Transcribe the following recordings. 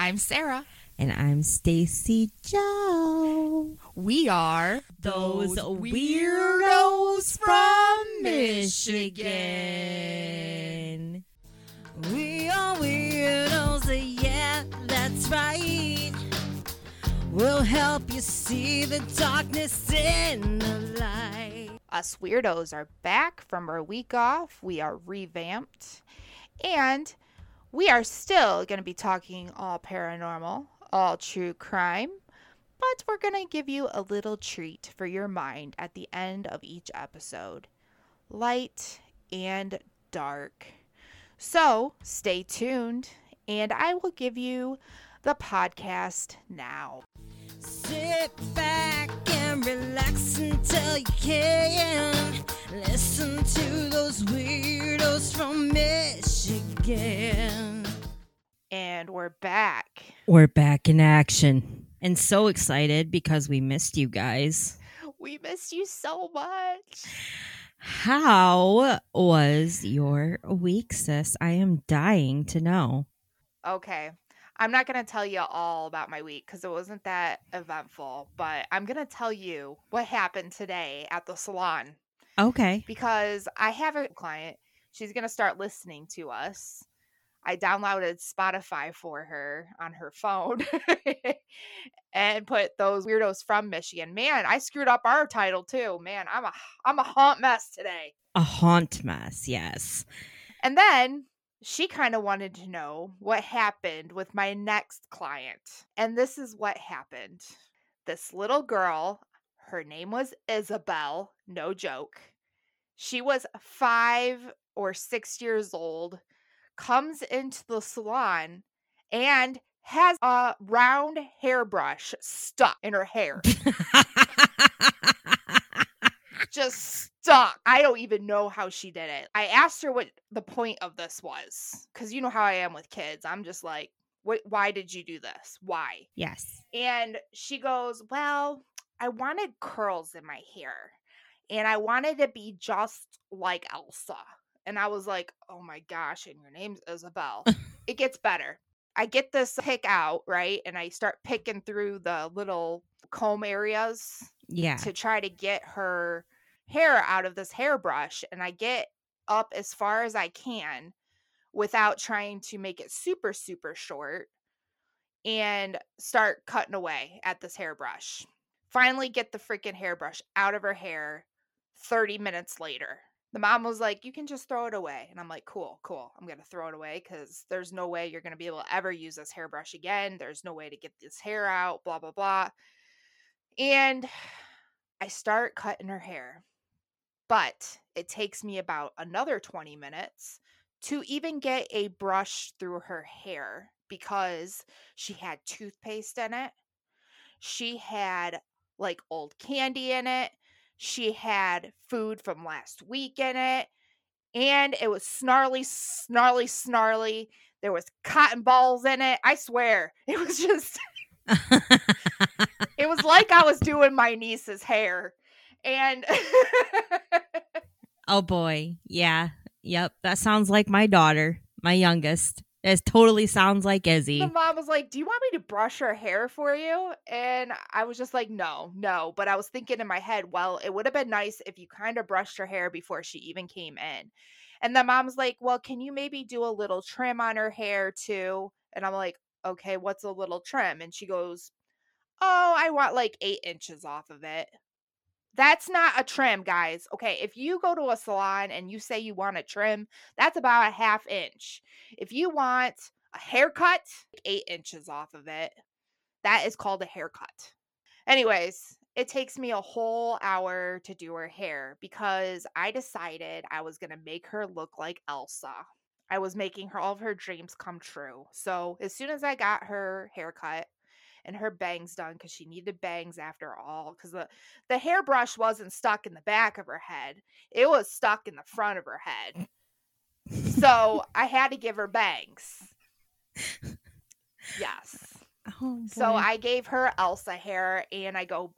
I'm Sara. And I'm Stacy Joe. We are those, weirdos from Michigan. We are weirdos, yeah, that's right. We'll help you see the darkness in the light. Us weirdos are back from our week off. We are revamped. And we are still going to be talking all paranormal, all true crime, but we're going to give you a little treat for your mind at the end of each episode light and dark. So stay tuned, and I will give you the podcast now. Sit back relax until you can. Listen to those weirdos from Michigan. And we're back. We're back in action. And so excited because we missed you guys. We missed you so much. How was your week, sis? I am dying to know. Okay. I'm not going to tell you all about my week because it wasn't that eventful, but I'm going to tell you what happened today at the salon. Okay. Because I have a client, she's going to start listening to us. I downloaded Spotify for her on her phone and put those weirdos from Michigan. Man, I screwed up our title too. Man, I'm a I'm a haunt mess today. A haunt mess, yes. And then she kind of wanted to know what happened with my next client. And this is what happened. This little girl, her name was Isabel, no joke. She was five or six years old, comes into the salon and has a round hairbrush stuck in her hair. just stuck. I don't even know how she did it. I asked her what the point of this was because you know how I am with kids. I'm just like, what, why did you do this? Why? Yes. And she goes, well, I wanted curls in my hair and I wanted to be just like Elsa. And I was like, oh my gosh, and your name's Isabel. it gets better. I get this pick out, right? And I start picking through the little comb areas Yeah. to try to get her hair out of this hairbrush and I get up as far as I can without trying to make it super super short and start cutting away at this hairbrush. Finally get the freaking hairbrush out of her hair 30 minutes later. The mom was like, "You can just throw it away." And I'm like, "Cool, cool. I'm going to throw it away cuz there's no way you're going to be able to ever use this hairbrush again. There's no way to get this hair out, blah blah blah." And I start cutting her hair. But it takes me about another 20 minutes to even get a brush through her hair because she had toothpaste in it. She had like old candy in it. She had food from last week in it. And it was snarly, snarly, snarly. There was cotton balls in it. I swear. It was just it was like I was doing my niece's hair. And oh boy. Yeah. Yep. That sounds like my daughter, my youngest. It totally sounds like Izzy. the mom was like, Do you want me to brush her hair for you? And I was just like, No, no. But I was thinking in my head, Well, it would have been nice if you kind of brushed her hair before she even came in. And the mom's like, Well, can you maybe do a little trim on her hair too? And I'm like, Okay, what's a little trim? And she goes, Oh, I want like eight inches off of it. That's not a trim, guys. Okay, if you go to a salon and you say you want a trim, that's about a half inch. If you want a haircut, eight inches off of it, that is called a haircut. Anyways, it takes me a whole hour to do her hair because I decided I was going to make her look like Elsa. I was making her all of her dreams come true. So as soon as I got her haircut, and her bangs done because she needed bangs after all because the, the hairbrush wasn't stuck in the back of her head it was stuck in the front of her head. So i had to give her bangs. Yes. Oh, so i gave her elsa hair and i go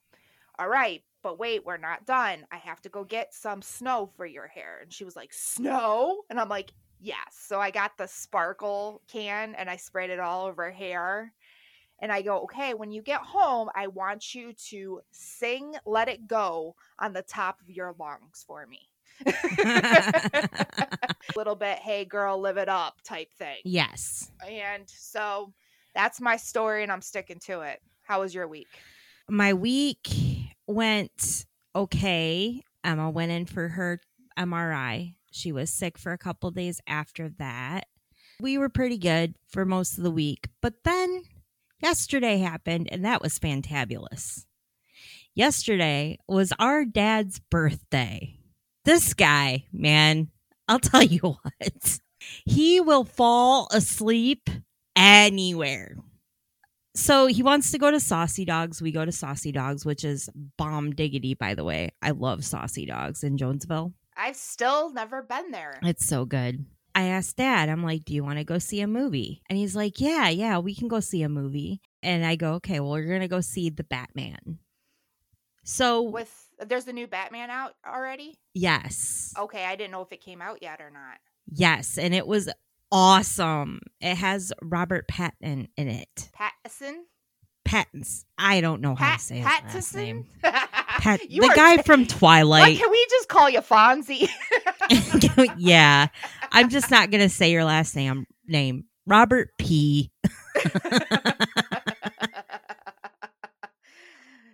all right but wait we're not done. I have to go get some snow for your hair. And she was like snow? And i'm like Yes. So I got the sparkle can and I sprayed it all over her hair. And I go, okay, when you get home, I want you to sing Let It Go on the top of your lungs for me. little bit, hey girl, live it up type thing. yes. And so that's my story and I'm sticking to it. How was your week? My week went okay. Emma went in for her MRI. She was sick for a couple days after that. We were pretty good for most of the week, but then yesterday happened and that was fantabulous. Yesterday was our dad's birthday. This guy, man, I'll tell you what. He will fall asleep anywhere. So he wants to go to Saucy Dogs. We go to Saucy Dogs, which is bomb diggity, by the way. I love Saucy Dogs in Jonesville. I've still never been there. It's so good. I asked dad, I'm like, do you want to go see a movie? And he's like, yeah, yeah, we can go see a movie. And I go, okay, well, we're going to go see the Batman. So, With there's a new Batman out already? yes. Okay, I didn't know if it came out yet or not. Yes. And it was awesome. It has Robert Patton in it. Pattinson? Pattons. I don't know how Pat to say his last Pattinson? name. Pat- the guy t- from Like, Twilight. can we just call you Fonzie? yeah. I'm just not going to say your last name. Name Robert P.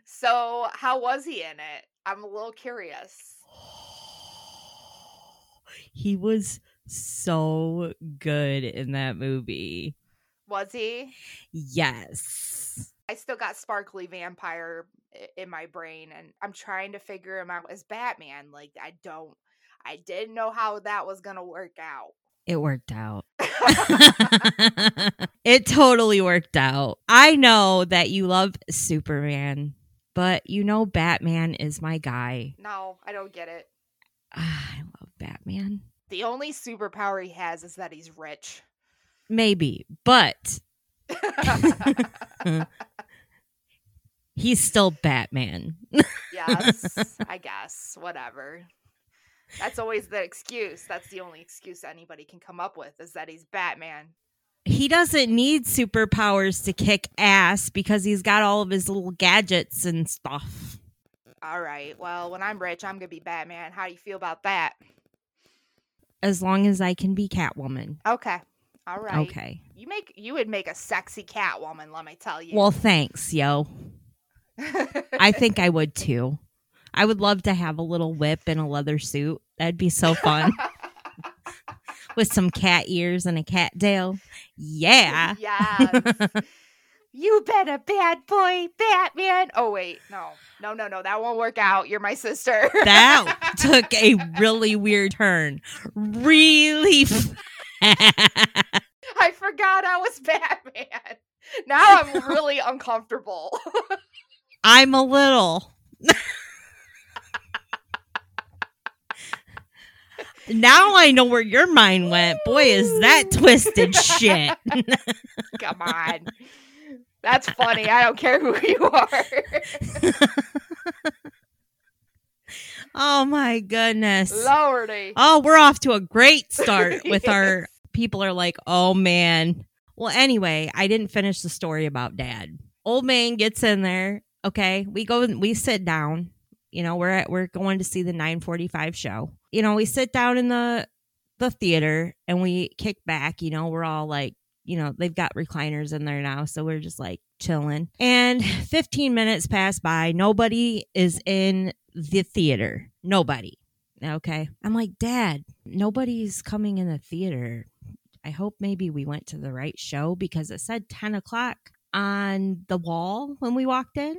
so, how was he in it? I'm a little curious. He was so good in that movie. Was he? Yes. I still got sparkly vampire in my brain, and I'm trying to figure him out as Batman. Like, I don't, I didn't know how that was gonna work out. It worked out. it totally worked out. I know that you love Superman, but you know Batman is my guy. no, I don't get it. I love Batman. The only superpower he has is that he's rich. Maybe, but he's still Batman. yes, I guess. Whatever. That's always the excuse. That's the only excuse anybody can come up with is that he's Batman. he doesn't need superpowers to kick ass because he's got all of his little gadgets and stuff. All right. Well, when I'm rich, I'm gonna be Batman. How do you feel about that? As long as I can be Catwoman. Okay. All right. Okay. You make you would make a sexy Catwoman. Let me tell you. Well, thanks, yo. I think I would too. I would love to have a little whip and a leather suit. That'd be so fun. With some cat ears and a cat tail. Yeah. yes. you been a bad boy, Batman. Oh wait, no, no, no, no. That won't work out. You're my sister. That took a really weird turn. Really. I forgot I was Batman. Now I'm really uncomfortable. I'm a little. Now I know where your mind went. Boy, is that twisted shit. Come on. That's funny. I don't care who you are. oh my goodness. Lordy. Oh, we're off to a great start with our people are like, "Oh man." Well, anyway, I didn't finish the story about dad. Old man gets in there. Okay, we go we sit down. You know, we're at we're going to see the 945 show. You know, we sit down in the the theater and we kick back, you know, we're all like, you know, they've got recliners in there now, so we're just like chilling. And 15 minutes pass by, nobody is in the theater. Nobody. Okay. I'm like, Dad, nobody's coming in the theater. I hope maybe we went to the right show because it said 10 o'clock on the wall when we walked in.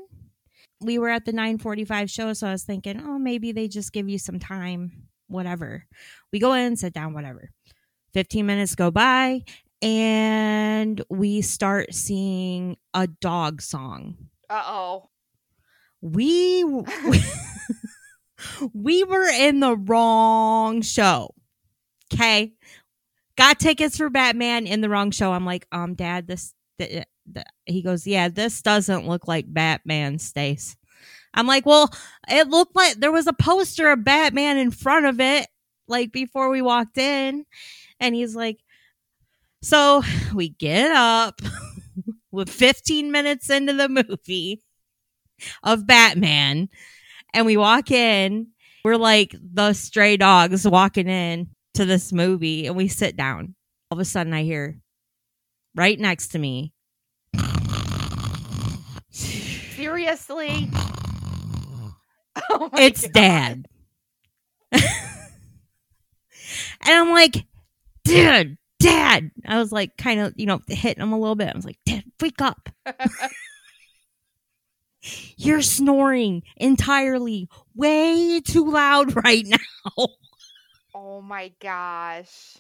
We were at the 945 show, so I was thinking, oh, maybe they just give you some time, whatever. We go in, sit down, whatever. 15 minutes go by, and we start seeing a dog song Uh oh. we we were in the wrong show. Okay. Got tickets for Batman in the wrong show. I'm like, um, Dad, this. th- he goes, yeah, this doesn't look like Batman, Stace. I'm like, well, it looked like there was a poster of Batman in front of it, like before we walked in. And he's like, so we get up with 15 minutes into the movie of Batman and we walk in. We're like the stray dogs walking in to this movie and we sit down. All of a sudden I hear right next to me. Seriously? Oh It's God. dad. and I'm like, dude, dad. I was like, kind of, you know, hitting him a little bit. I was like, dad, wake up. You're snoring entirely way too loud right now. Oh my gosh.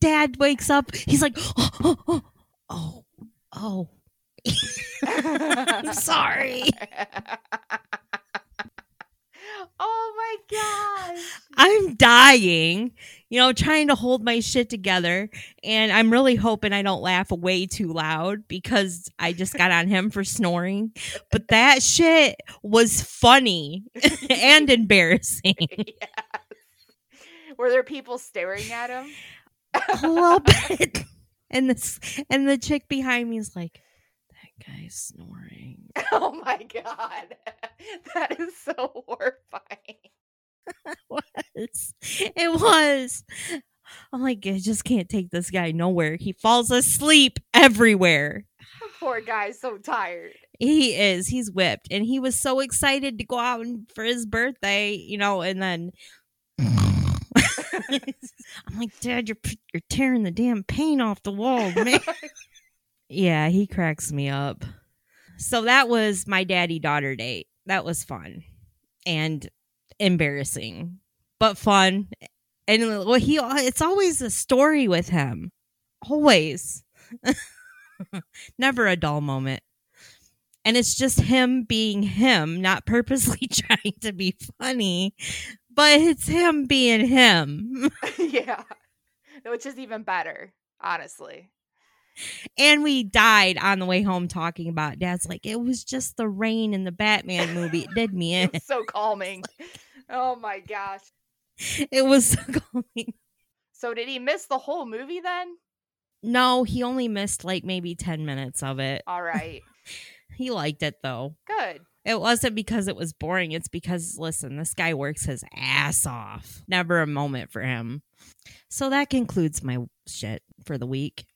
Dad wakes up. He's like, oh, oh, oh, oh. I'm sorry. oh my gosh. I'm dying, you know, trying to hold my shit together. And I'm really hoping I don't laugh way too loud because I just got on him for snoring. But that shit was funny and embarrassing. yes. Were there people staring at him? A little bit. And this and the chick behind me is like, guy's snoring. Oh my god. That is so horrifying. it was. It was. I'm like, I just can't take this guy nowhere. He falls asleep everywhere. The poor guy's so tired. He is. He's whipped. And he was so excited to go out and- for his birthday, you know, and then I'm like, Dad, you're you're tearing the damn paint off the wall, man. Yeah, he cracks me up. So that was my daddy daughter date. That was fun and embarrassing, but fun. And well, he it's always a story with him. Always. Never a dull moment. And it's just him being him, not purposely trying to be funny, but it's him being him. yeah. Which is even better, honestly. And we died on the way home talking about dad's like, it was just the rain in the Batman movie. It did me in. So calming. Oh my gosh. It was so calming. So did he miss the whole movie then? No, he only missed like maybe 10 minutes of it. All right. He liked it though. Good. It wasn't because it was boring. It's because, listen, this guy works his ass off. Never a moment for him. So that concludes my shit for the week.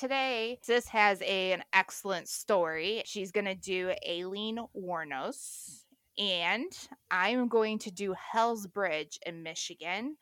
Today, Sis has a, an excellent story. She's going to do Aileen Wuornos, and I'm going to do Hell's Bridge in Michigan.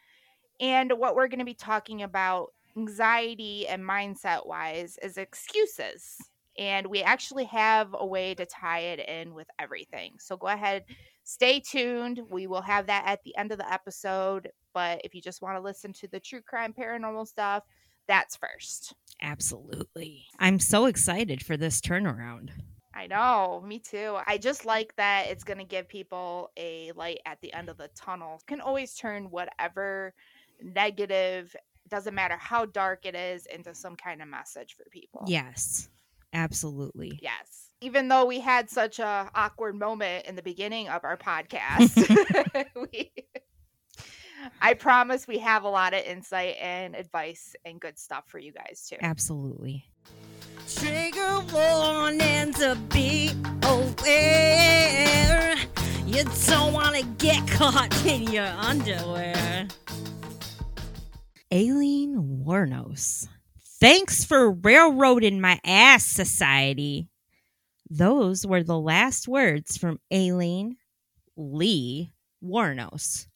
And what we're going to be talking about, anxiety and mindset wise, is excuses. And we actually have a way to tie it in with everything. So go ahead, stay tuned. We will have that at the end of the episode. But if you just want to listen to the true crime paranormal stuff, that's first. Absolutely. I'm so excited for this turnaround. I know, me too. I just like that it's going to give people a light at the end of the tunnel. Can always turn whatever negative, doesn't matter how dark it is, into some kind of message for people. Yes, absolutely. Yes. Even though we had such a awkward moment in the beginning of our podcast, we, I promise we have a lot of insight and advice and good stuff for you guys too. Absolutely. Trigger warning to be aware. You don't want to get caught in your underwear. Aileen Wuornos. Thanks for railroading my ass, society. Those were the last words from Aileen Lee Wuornos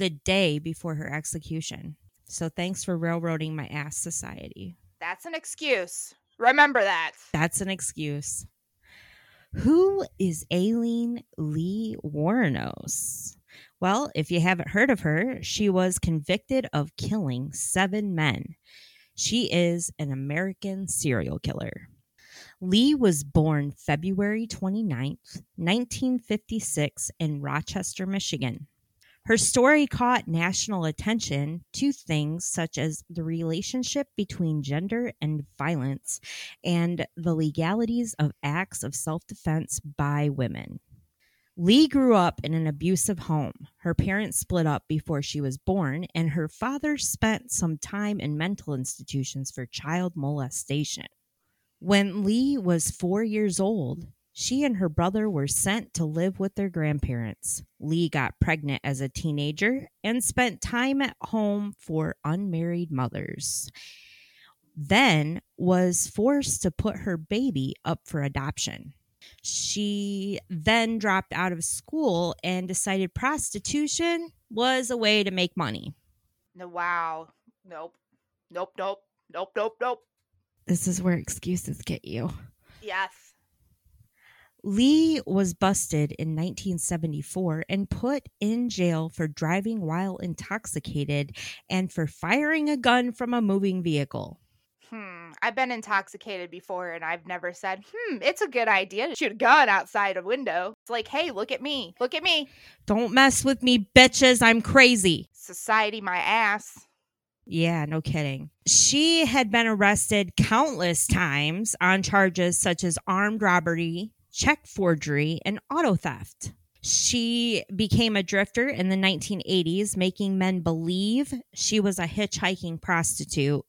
the day before her execution. So thanks for railroading my ass, society. That's an excuse. Remember that. That's an excuse. Who is Aileen Lee Wuornos? Well, if you haven't heard of her, she was convicted of killing seven men. She is an American serial killer. Lee was born February 29th, 1956, in Rochester, Michigan. Her story caught national attention to things such as the relationship between gender and violence and the legalities of acts of self defense by women. Lee grew up in an abusive home. Her parents split up before she was born, and her father spent some time in mental institutions for child molestation. When Lee was four years old, she and her brother were sent to live with their grandparents. Lee got pregnant as a teenager and spent time at home for unmarried mothers. Then was forced to put her baby up for adoption. She then dropped out of school and decided prostitution was a way to make money. No, wow. Nope. Nope, nope. Nope, nope, nope. This is where excuses get you. Yes. Lee was busted in 1974 and put in jail for driving while intoxicated and for firing a gun from a moving vehicle. Hmm. I've been intoxicated before and I've never said, hmm, it's a good idea to shoot a gun outside a window. It's like, hey, look at me. Look at me. Don't mess with me, bitches. I'm crazy. Society, my ass. Yeah, no kidding. She had been arrested countless times on charges such as armed robbery, check forgery, and auto theft. She became a drifter in the 1980s, making men believe she was a hitchhiking prostitute.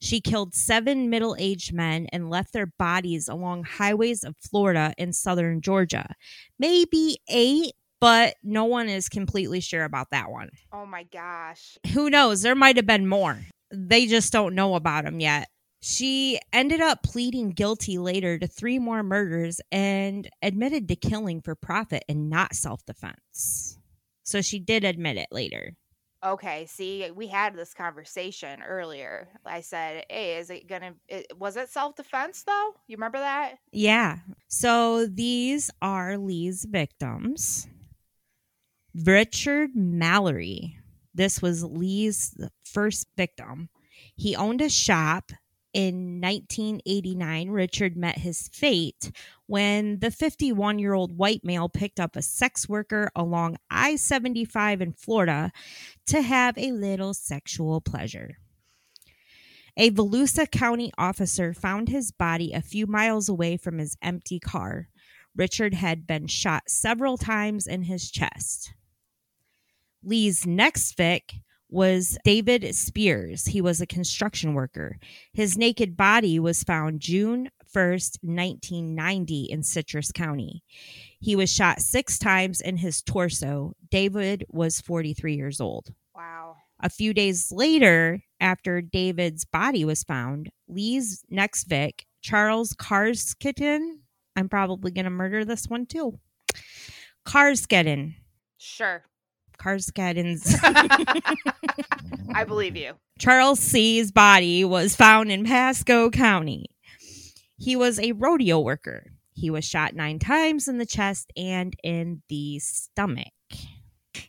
She killed seven middle aged men and left their bodies along highways of Florida and southern Georgia. Maybe eight, but no one is completely sure about that one. Oh my gosh. Who knows? There might have been more. They just don't know about them yet. She ended up pleading guilty later to three more murders and admitted to killing for profit and not self defense. So she did admit it later. Okay, see, we had this conversation earlier. I said, "Hey, is it gonna? It, was it self defense though? You remember that?" Yeah. So these are Lee's victims. Richard Mallory. This was Lee's first victim. He owned a shop in 1989, Richard met his fate when the 51 year old white male picked up a sex worker along I 75 in Florida to have a little sexual pleasure. A Volusia County officer found his body a few miles away from his empty car. Richard had been shot several times in his chest. Lee's next vic was David Spears. He was a construction worker. His naked body was found June 1st, 1990, in Citrus County. He was shot six times in his torso. David was 43 years old. Wow. A few days later, after David's body was found, Lee's next Vic, Charles Karsketen, I'm probably going to murder this one too. Karsketen. Sure. Karskeden's. I believe you. Charles C.'s body was found in Pasco County. He was a rodeo worker. He was shot nine times in the chest and in the stomach.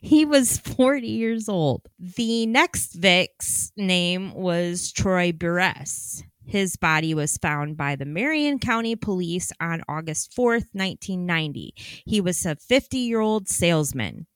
He was 40 years old. The next Vic's name was Troy Burress. His body was found by the Marion County Police on August 4th, 1990. He was a 50 year old salesman.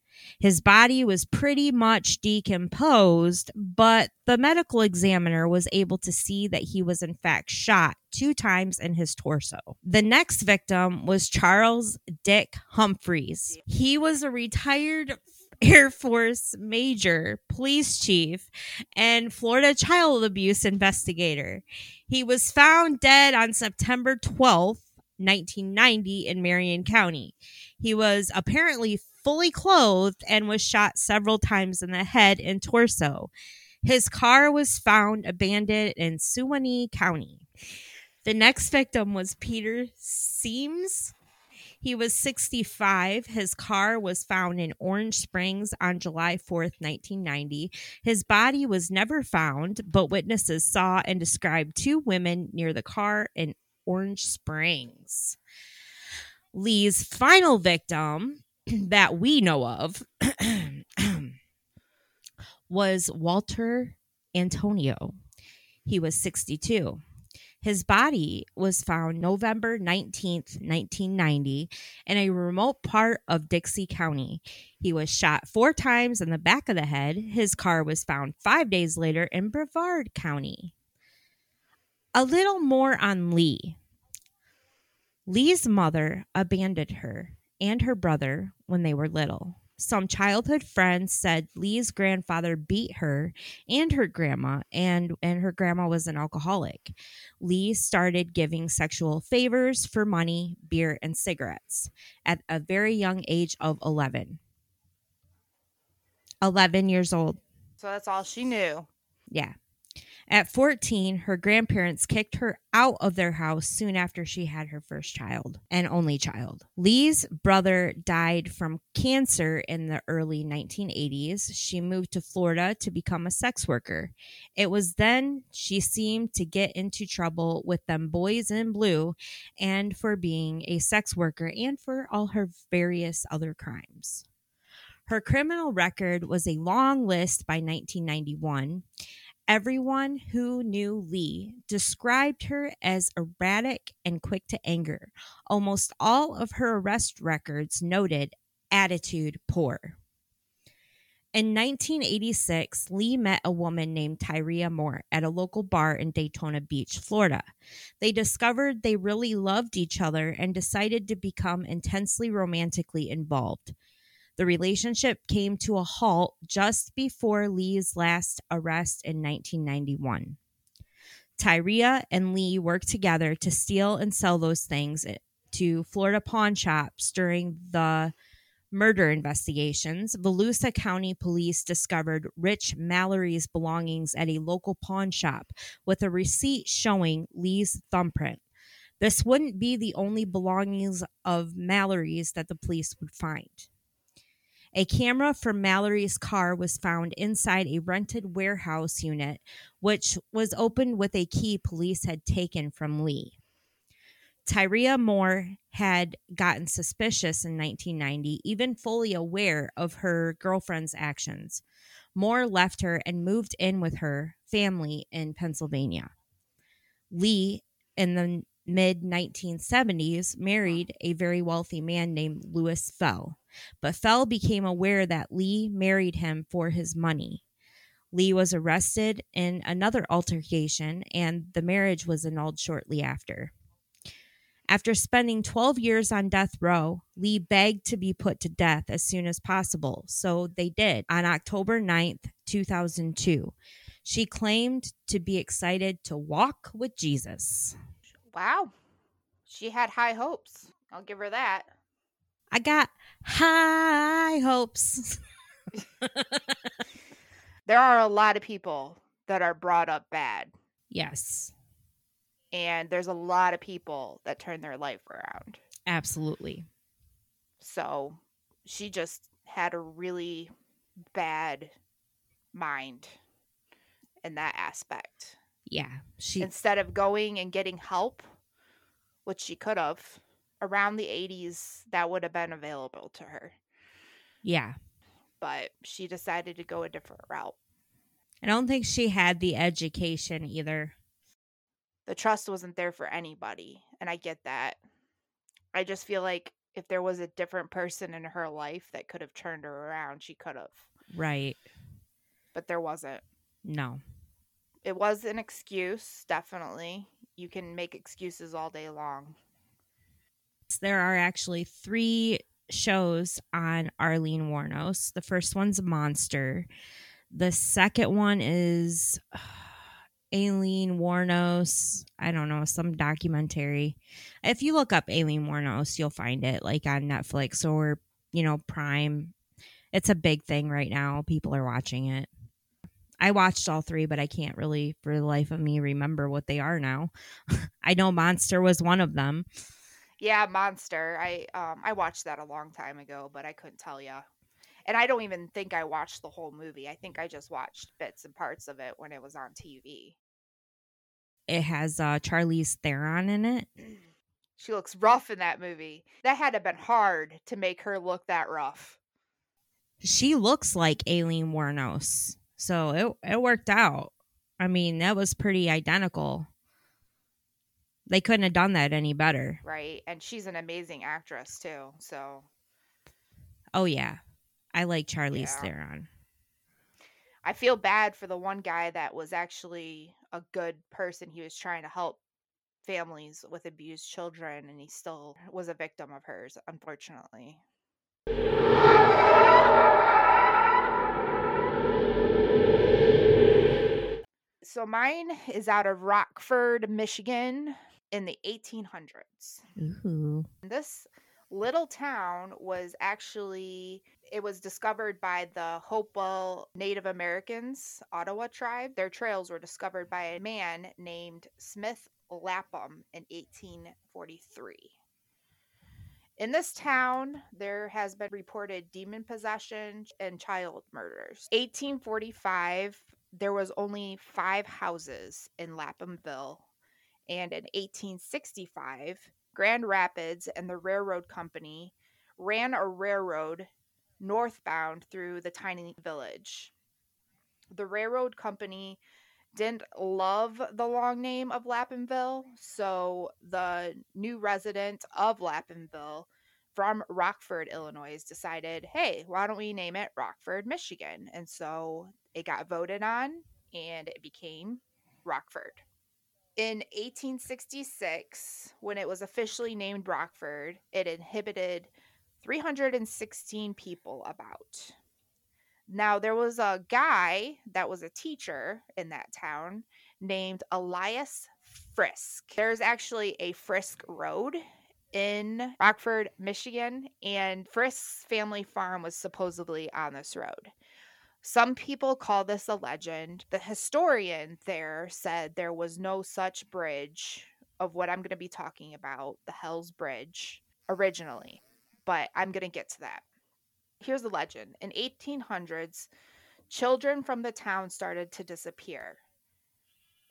His body was pretty much decomposed, but the medical examiner was able to see that he was in fact shot two times in his torso. The next victim was Charles Dick Humphreys. He was a retired Air Force major, police chief, and Florida child abuse investigator. He was found dead on September 12th, 1990, in Marion County. He was apparently fully clothed and was shot several times in the head and torso. His car was found abandoned in Suwannee County. The next victim was Peter Siems. He was 65. His car was found in Orange Springs on July 4th, 1990. His body was never found, but witnesses saw and described two women near the car in Orange Springs. Lee's final victim that we know of was Walter Antonio. He was 62. His body was found November 19th, 1990, in a remote part of Dixie County. He was shot four times in the back of the head. His car was found five days later in Brevard County. A little more on Lee. Lee's mother abandoned her and her brother when they were little. Some childhood friends said Lee's grandfather beat her and her grandma, and, and her grandma was an alcoholic. Lee started giving sexual favors for money, beer, and cigarettes at a very young age of 11. 11 years old. So that's all she knew. Yeah. At 14, her grandparents kicked her out of their house soon after she had her first child and only child. Lee's brother died from cancer in the early 1980s. She moved to Florida to become a sex worker. It was then she seemed to get into trouble with them boys in blue and for being a sex worker and for all her various other crimes. Her criminal record was a long list by 1991. Everyone who knew Lee described her as erratic and quick to anger. Almost all of her arrest records noted attitude poor. In 1986, Lee met a woman named Tyria Moore at a local bar in Daytona Beach, Florida. They discovered they really loved each other and decided to become intensely romantically involved. The relationship came to a halt just before Lee's last arrest in 1991. Tyria and Lee worked together to steal and sell those things to Florida pawn shops during the murder investigations. Volusia County police discovered Rich Mallory's belongings at a local pawn shop with a receipt showing Lee's thumbprint. This wouldn't be the only belongings of Mallory's that the police would find. A camera from Mallory's car was found inside a rented warehouse unit, which was opened with a key police had taken from Lee. Tyria Moore had gotten suspicious in 1990, even fully aware of her girlfriend's actions. Moore left her and moved in with her family in Pennsylvania. Lee, in the mid 1970s, married a very wealthy man named Louis Fell. But Fell became aware that Lee married him for his money. Lee was arrested in another altercation, and the marriage was annulled shortly after. After spending 12 years on death row, Lee begged to be put to death as soon as possible, so they did on October 9th, 2002. She claimed to be excited to walk with Jesus. Wow. She had high hopes. I'll give her that. I got high hopes. there are a lot of people that are brought up bad. Yes. And there's a lot of people that turn their life around. Absolutely. So she just had a really bad mind in that aspect. Yeah. She instead of going and getting help, which she could have, around the 80s that would have been available to her. Yeah. But she decided to go a different route. I don't think she had the education either. The trust wasn't there for anybody, and I get that. I just feel like if there was a different person in her life that could have turned her around, she could have. Right. But there wasn't. No. It was an excuse, definitely. You can make excuses all day long. There are actually three shows on Arlene Wuornos. The first one's Monster. The second one is uh, Aileen Wuornos. I don't know, some documentary. If you look up Aileen Wuornos, you'll find it like on Netflix or, you know, Prime. It's a big thing right now. People are watching it. I watched all three, but I can't really, for the life of me, remember what they are now. I know Monster was one of them. Yeah, Monster. I um I watched that a long time ago, but I couldn't tell you. And I don't even think I watched the whole movie. I think I just watched bits and parts of it when it was on TV. It has uh Charlize Theron in it. she looks rough in that movie. That had to have been hard to make her look that rough. She looks like Aileen Wuornos. So it it worked out. I mean, that was pretty identical. They couldn't have done that any better. right? And she's an amazing actress too. So Oh yeah. I like Charlize Yeah. Theron. I feel bad for the one guy that was actually a good person. He was trying to help families with abused children, and he still was a victim of hers, unfortunately. So mine is out of Rockford, Michigan in the 1800s. Ooh. Mm-hmm. This little town was actually it was discovered by the Hopewell Native Americans, Ottawa tribe. Their trails were discovered by a man named Smith Lapham in 1843. In this town, there has been reported demon possession and child murders. 1845, there was only five houses in Laphamville, and in 1865, Grand Rapids and the railroad company ran a railroad northbound through the tiny village. The railroad company didn't love the long name of Laphamville, so the new resident of Laphamville from Rockford, Illinois, decided, hey, why don't we name it Rockford, Michigan? And so it got voted on and it became Rockford. In 1866, when it was officially named Rockford, it inhibited 316 people about. Now, there was a guy that was a teacher in that town named Elias Friske. There's actually a Friske Road in Rockford, Michigan, and Friske's family farm was supposedly on this road. Some people call this a legend. The historian there said there was no such bridge of what I'm going to be talking about, the Hell's Bridge, originally, but I'm going to get to that. Here's the legend. In 1800s, children from the town started to disappear.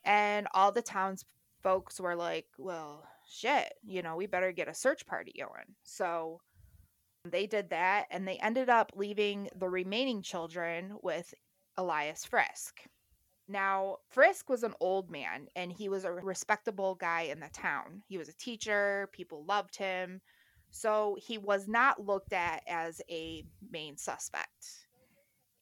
And all the towns folks were like, well, shit, you know, we better get a search party going. So they did that and they ended up leaving the remaining children with Elias Friske. Now, Friske was an old man and he was a respectable guy in the town. He was a teacher, people loved him. So he was not looked at as a main suspect.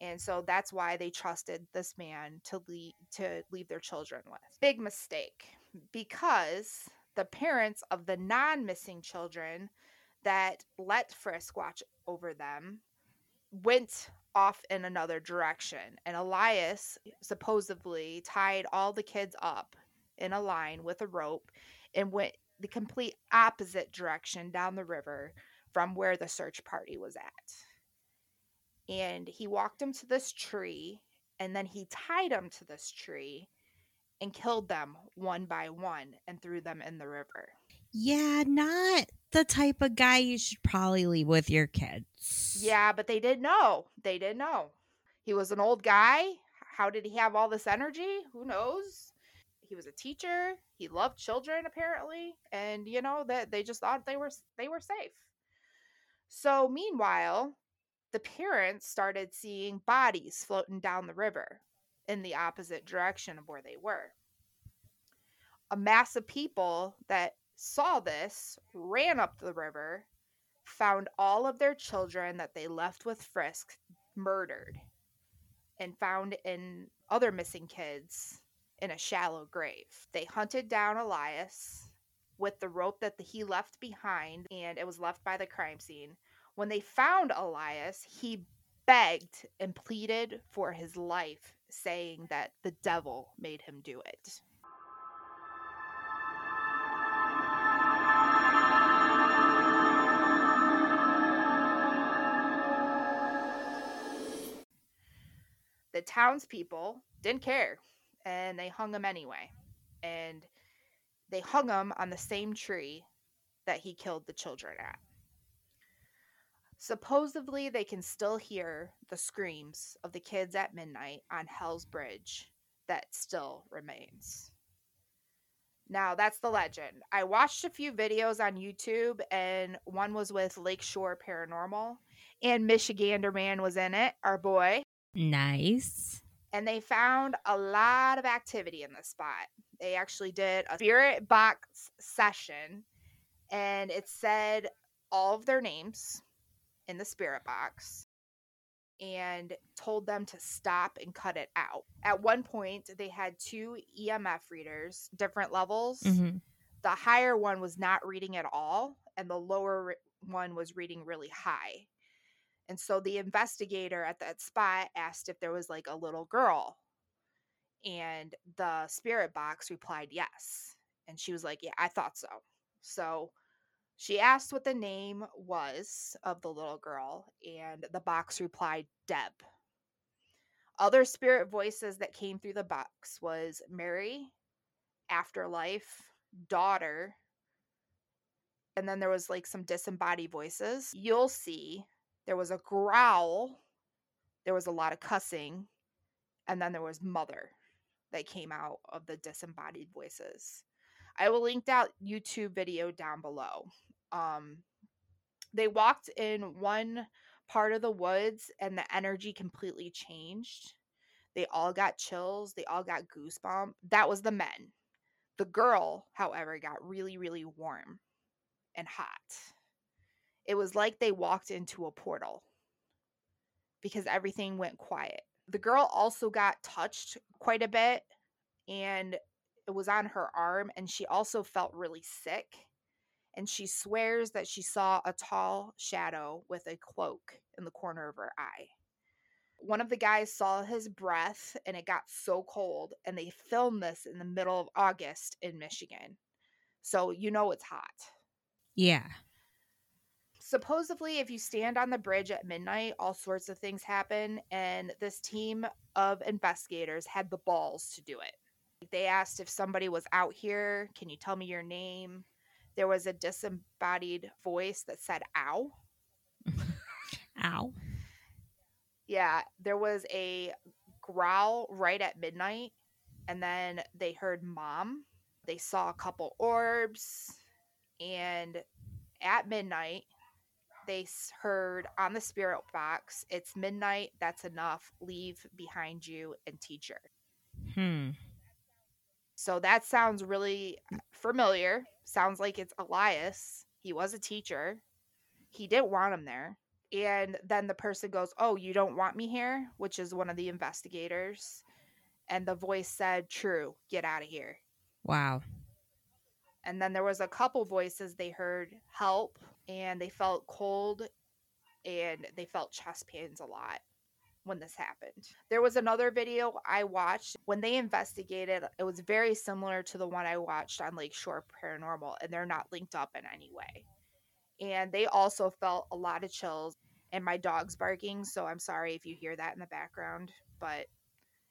And so that's why they trusted this man to leave to leave their children with. Big mistake because the parents of the non-missing children that let Friske watch over them went off in another direction. And Elias supposedly tied all the kids up in a line with a rope and went the complete opposite direction down the river from where the search party was at. And he walked them to this tree and then he tied them to this tree and killed them one by one and threw them in the river. Yeah, not the type of guy you should probably leave with your kids. Yeah, but they didn't know. They didn't know. He was an old guy. How did he have all this energy? Who knows? He was a teacher. He loved children apparently, and you know that they just thought they were they were safe. So meanwhile, the parents started seeing bodies floating down the river in the opposite direction of where they were. A mass of people that saw this ran up the river, found all of their children that they left with Friske murdered, and found in other missing kids in a shallow grave. They hunted down Elias with the rope that he left behind, and it was left by the crime scene. When they found Elias, he begged and pleaded for his life, saying that the devil made him do it. The townspeople didn't care and they hung him anyway. And they hung him on the same tree that he killed the children at. Supposedly, they can still hear the screams of the kids at midnight on Hell's Bridge that still remains. Now, that's the legend. I watched a few videos on YouTube, and one was with Lakeshore Paranormal, and Michigander Man was in it, our boy Nice. and they found a lot of activity in the spot. They actually did a spirit box session and it said all of their names in the spirit box and told them to stop and cut it out. At one point, they had two EMF readers, different levels. Mm-hmm. The higher one was not reading at all, and the lower one was reading really high. And so the investigator at that spot asked if there was like a little girl. And the spirit box replied yes. And she was like, Yeah, I thought so. So she asked what the name was of the little girl, and the box replied Deb. Other spirit voices that came through the box was Mary, Afterlife, Daughter, and then there was like some disembodied voices. You'll see there was a growl, there was a lot of cussing, and then there was Mother that came out of the disembodied voices. I will link that YouTube video down below. Um, they walked in one part of the woods and the energy completely changed. They all got chills, they all got goosebumps. That was the men. The girl, however, got really, really warm and hot. It was like they walked into a portal because everything went quiet. The girl also got touched quite a bit and it was on her arm, and she also felt really sick. And she swears that she saw a tall shadow with a cloak in the corner of her eye. One of the guys saw his breath and it got so cold, and they filmed this in the middle of August in Michigan. So you know it's hot. Yeah. Supposedly, if you stand on the bridge at midnight, all sorts of things happen, and this team of investigators had the balls to do it. They asked if somebody was out here, can you tell me your name? There was a disembodied voice that said, ow. Ow. Yeah, there was a growl right at midnight, and then they heard mom. They saw a couple orbs, and at midnight, they heard on the spirit box, It's midnight, that's enough. Leave behind you and teacher. Hmm. So that sounds really familiar. Sounds like it's Elias. He was a teacher. He didn't want him there. And then the person goes, Oh, you don't want me here? Which is one of the investigators. And the voice said, True, get out of here. Wow. And then there was a couple voices they heard help and they felt cold and they felt chest pains a lot when this happened. There was another video I watched when they investigated. It was very similar to the one I watched on Lakeshore Paranormal, and they're not linked up in any way. And they also felt a lot of chills, and my dog's barking. So I'm sorry if you hear that in the background, but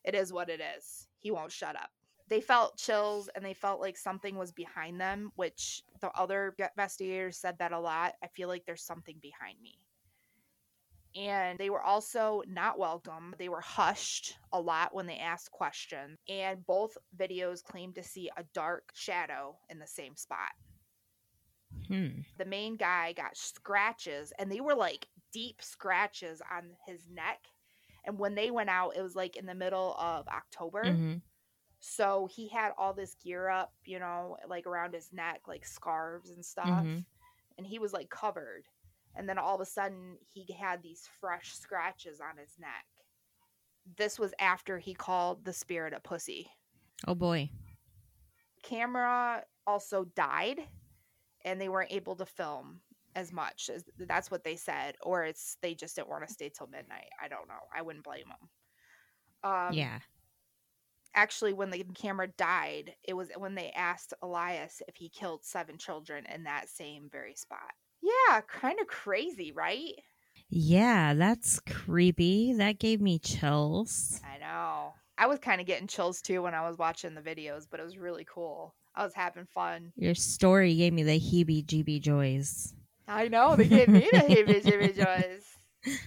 it is what it is. He won't shut up. They felt chills and they felt like something was behind them, which the other investigators said that a lot. I feel like there's something behind me and they were also not welcome. They were hushed a lot when they asked questions, and both videos claimed to see a dark shadow in the same spot. Hmm. The main guy got scratches, and they were like deep scratches on his neck. And when they went out, it was like in the middle of October. Mm-hmm. So he had all this gear up, you know, like around his neck, like scarves and stuff. Mhm. And he was like covered and then all of a sudden he had these fresh scratches on his neck. This was after he called the spirit a pussy. Oh boy. Camera also died and they weren't able to film as much as that's what they said or it's they just didn't want to stay till midnight. I don't know. I wouldn't blame them. Um yeah. Actually when the camera died, it was when they asked Elias if he killed seven children in that same very spot. Yeah, kind of crazy, right? Yeah, that's creepy. That gave me chills. I know. I was kind of getting chills too when I was watching the videos, but it was really cool. I was having fun. Your story gave me the heebie jeebie joys. I know they gave me the heebie jeebie joys.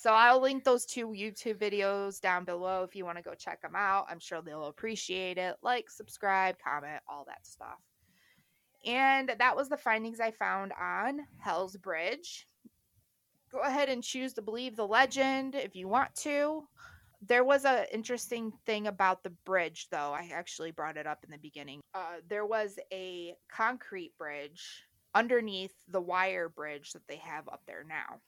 So I'll link those two YouTube videos down below if you want to go check them out. I'm sure they'll appreciate it. Like, subscribe, comment, all that stuff. And that was the findings I found on Hell's Bridge. Go ahead and choose to believe the legend if you want to. There was an interesting thing about the bridge, though. I actually brought it up in the beginning. Uh, there was a concrete bridge underneath the wire bridge that they have up there now.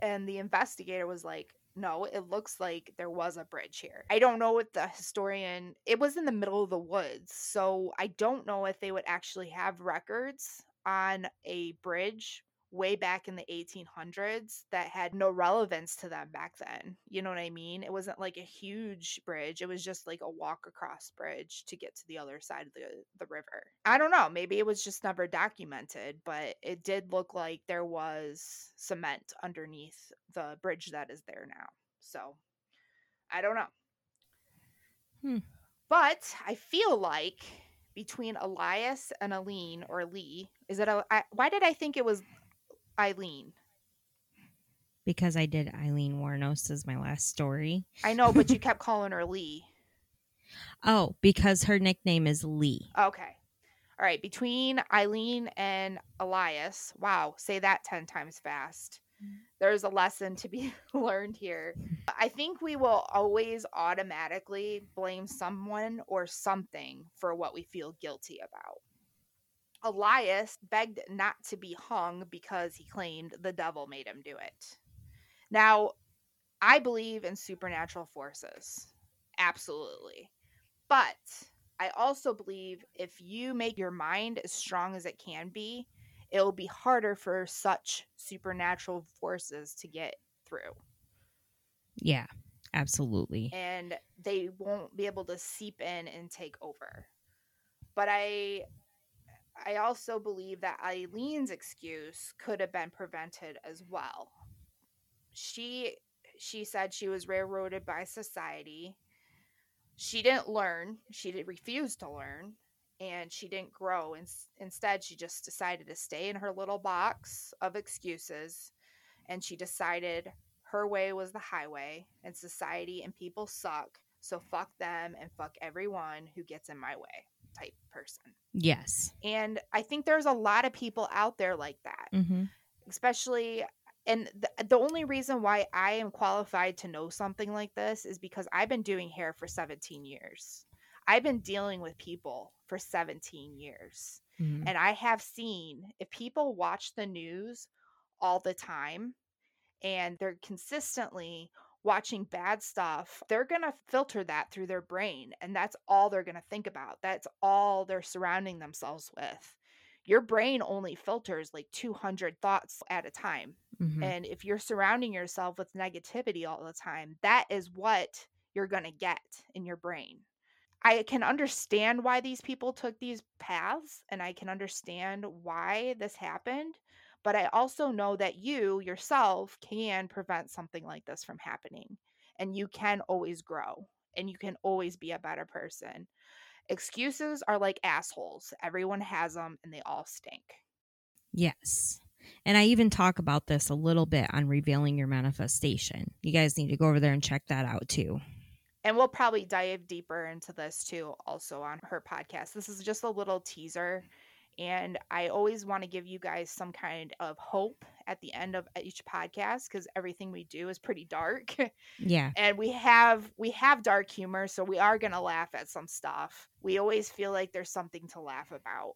And the investigator was like, no, it looks like there was a bridge here. I don't know what the historian, it was in the middle of the woods. So I don't know if they would actually have records on a bridge way back in the 1800s that had no relevance to them back then. You know what I mean? It wasn't like a huge bridge. It was just like a walk across bridge to get to the other side of the the river. I don't know, maybe it was just never documented, but it did look like there was cement underneath the bridge that is there now. So, I don't know. Hmm. But I feel like between Elias and Aline or Lee, is it a, I, why did I think it was Aileen. Because I did Aileen Wuornos as my last story. I know, but you kept calling her Lee. Oh, because her nickname is Lee. Okay. All right. Between Aileen and Elias, wow, say that 10 times fast. There's a lesson to be learned here. I think we will always automatically blame someone or something for what we feel guilty about. Elias begged not to be hung because he claimed the devil made him do it. Now, I believe in supernatural forces. Absolutely. But I also believe if you make your mind as strong as it can be, it will be harder for such supernatural forces to get through. Yeah, absolutely. And they won't be able to seep in and take over. But I I also believe that Aileen's excuse could have been prevented as well. She she said she was railroaded by society. She didn't learn. She did refuse to learn, and she didn't grow. And instead, she just decided to stay in her little box of excuses, and she decided her way was the highway, and society and people suck. So fuck them and fuck everyone who gets in my way type person. Yes. And I think there's a lot of people out there like that, mm-hmm. especially. And the, the only reason why I am qualified to know something like this is because I've been doing hair for 17 years. I've been dealing with people for 17 years. Mm-hmm. And I have seen if people watch the news all the time and they're consistently watching bad stuff, they're going to filter that through their brain. And that's all they're going to think about. That's all they're surrounding themselves with. Your brain only filters like 200 thoughts at a time. Mm-hmm. And if you're surrounding yourself with negativity all the time, that is what you're going to get in your brain. I can understand why these people took these paths and I can understand why this happened but I also know that you yourself can prevent something like this from happening. And you can always grow and you can always be a better person. Excuses are like assholes. Everyone has them and they all stink. Yes. And I even talk about this a little bit on revealing your manifestation. You guys need to go over there and check that out too. And we'll probably dive deeper into this too, also on her podcast. This is just a little teaser and I always want to give you guys some kind of hope at the end of each podcast because everything we do is pretty dark. Yeah. and we have we have dark humor, so we are gonna laugh at some stuff. We always feel like there's something to laugh about,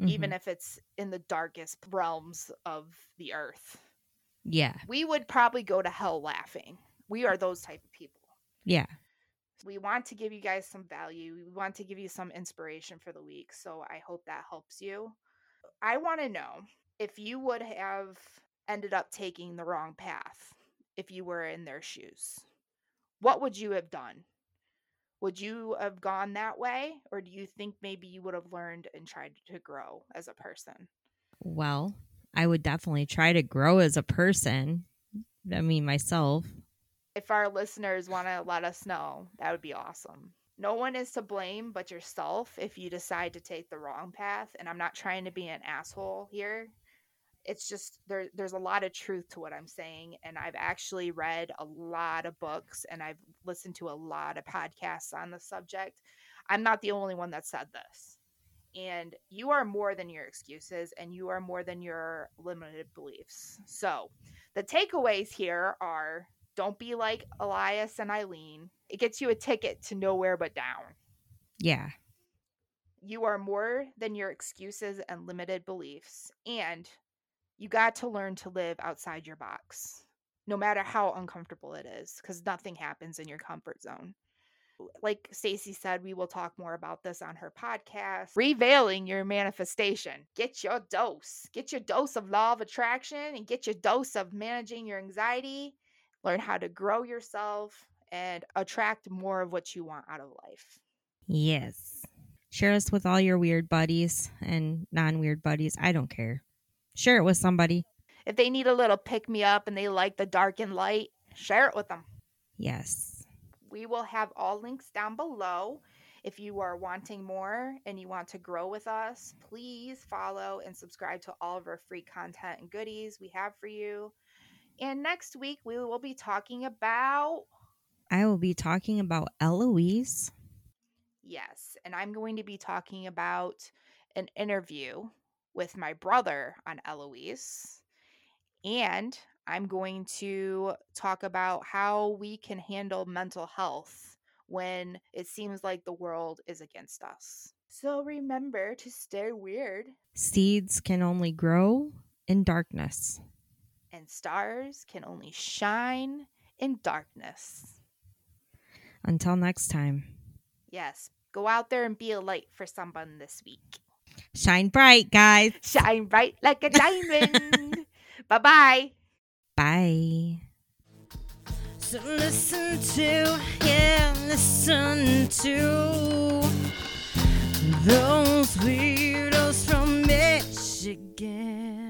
mm-hmm. even if it's in the darkest realms of the earth. Yeah. We would probably go to hell laughing. We are those type of people. Yeah. We want to give you guys some value. We want to give you some inspiration for the week. So I hope that helps you. I want to know if you would have ended up taking the wrong path if you were in their shoes. What would you have done? Would you have gone that way? Or do you think maybe you would have learned and tried to grow as a person? Well, I would definitely try to grow as a person. I mean, myself if our listeners want to let us know, that would be awesome. No one is to blame but yourself if you decide to take the wrong path. And I'm not trying to be an asshole here. It's just there there's a lot of truth to what I'm saying. And I've actually read a lot of books and I've listened to a lot of podcasts on the subject. I'm not the only one that said this. And you are more than your excuses and you are more than your limited beliefs. So the takeaways here are Don't be like Elias and Aileen. It gets you a ticket to nowhere but down. Yeah. You are more than your excuses and limited beliefs. And you got to learn to live outside your box, no matter how uncomfortable it is, because nothing happens in your comfort zone. Like Stacy said, we will talk more about this on her podcast. Revealing your manifestation. Get your dose. Get your dose of law of attraction and get your dose of managing your anxiety. Learn how to grow yourself and attract more of what you want out of life. Yes. Share us with all your weird buddies and non weird buddies. I don't care. Share it with somebody. If they need a little pick me up and they like the dark and light, share it with them. Yes. We will have all links down below. If you are wanting more and you want to grow with us, please follow and subscribe to all of our free content and goodies we have for you. And next week, we will be talking about. I will be talking about Eloise. Yes. And I'm going to be talking about an interview with my brother on Eloise. And I'm going to talk about how we can handle mental health when it seems like the world is against us. So remember to stay weird. Seeds can only grow in darkness, and stars can only shine in darkness. Until next time. Yes, go out there and be a light for someone this week. Shine bright, guys. Shine bright like a diamond. bye bye. Bye. So listen to, yeah, listen to those weirdos from Michigan.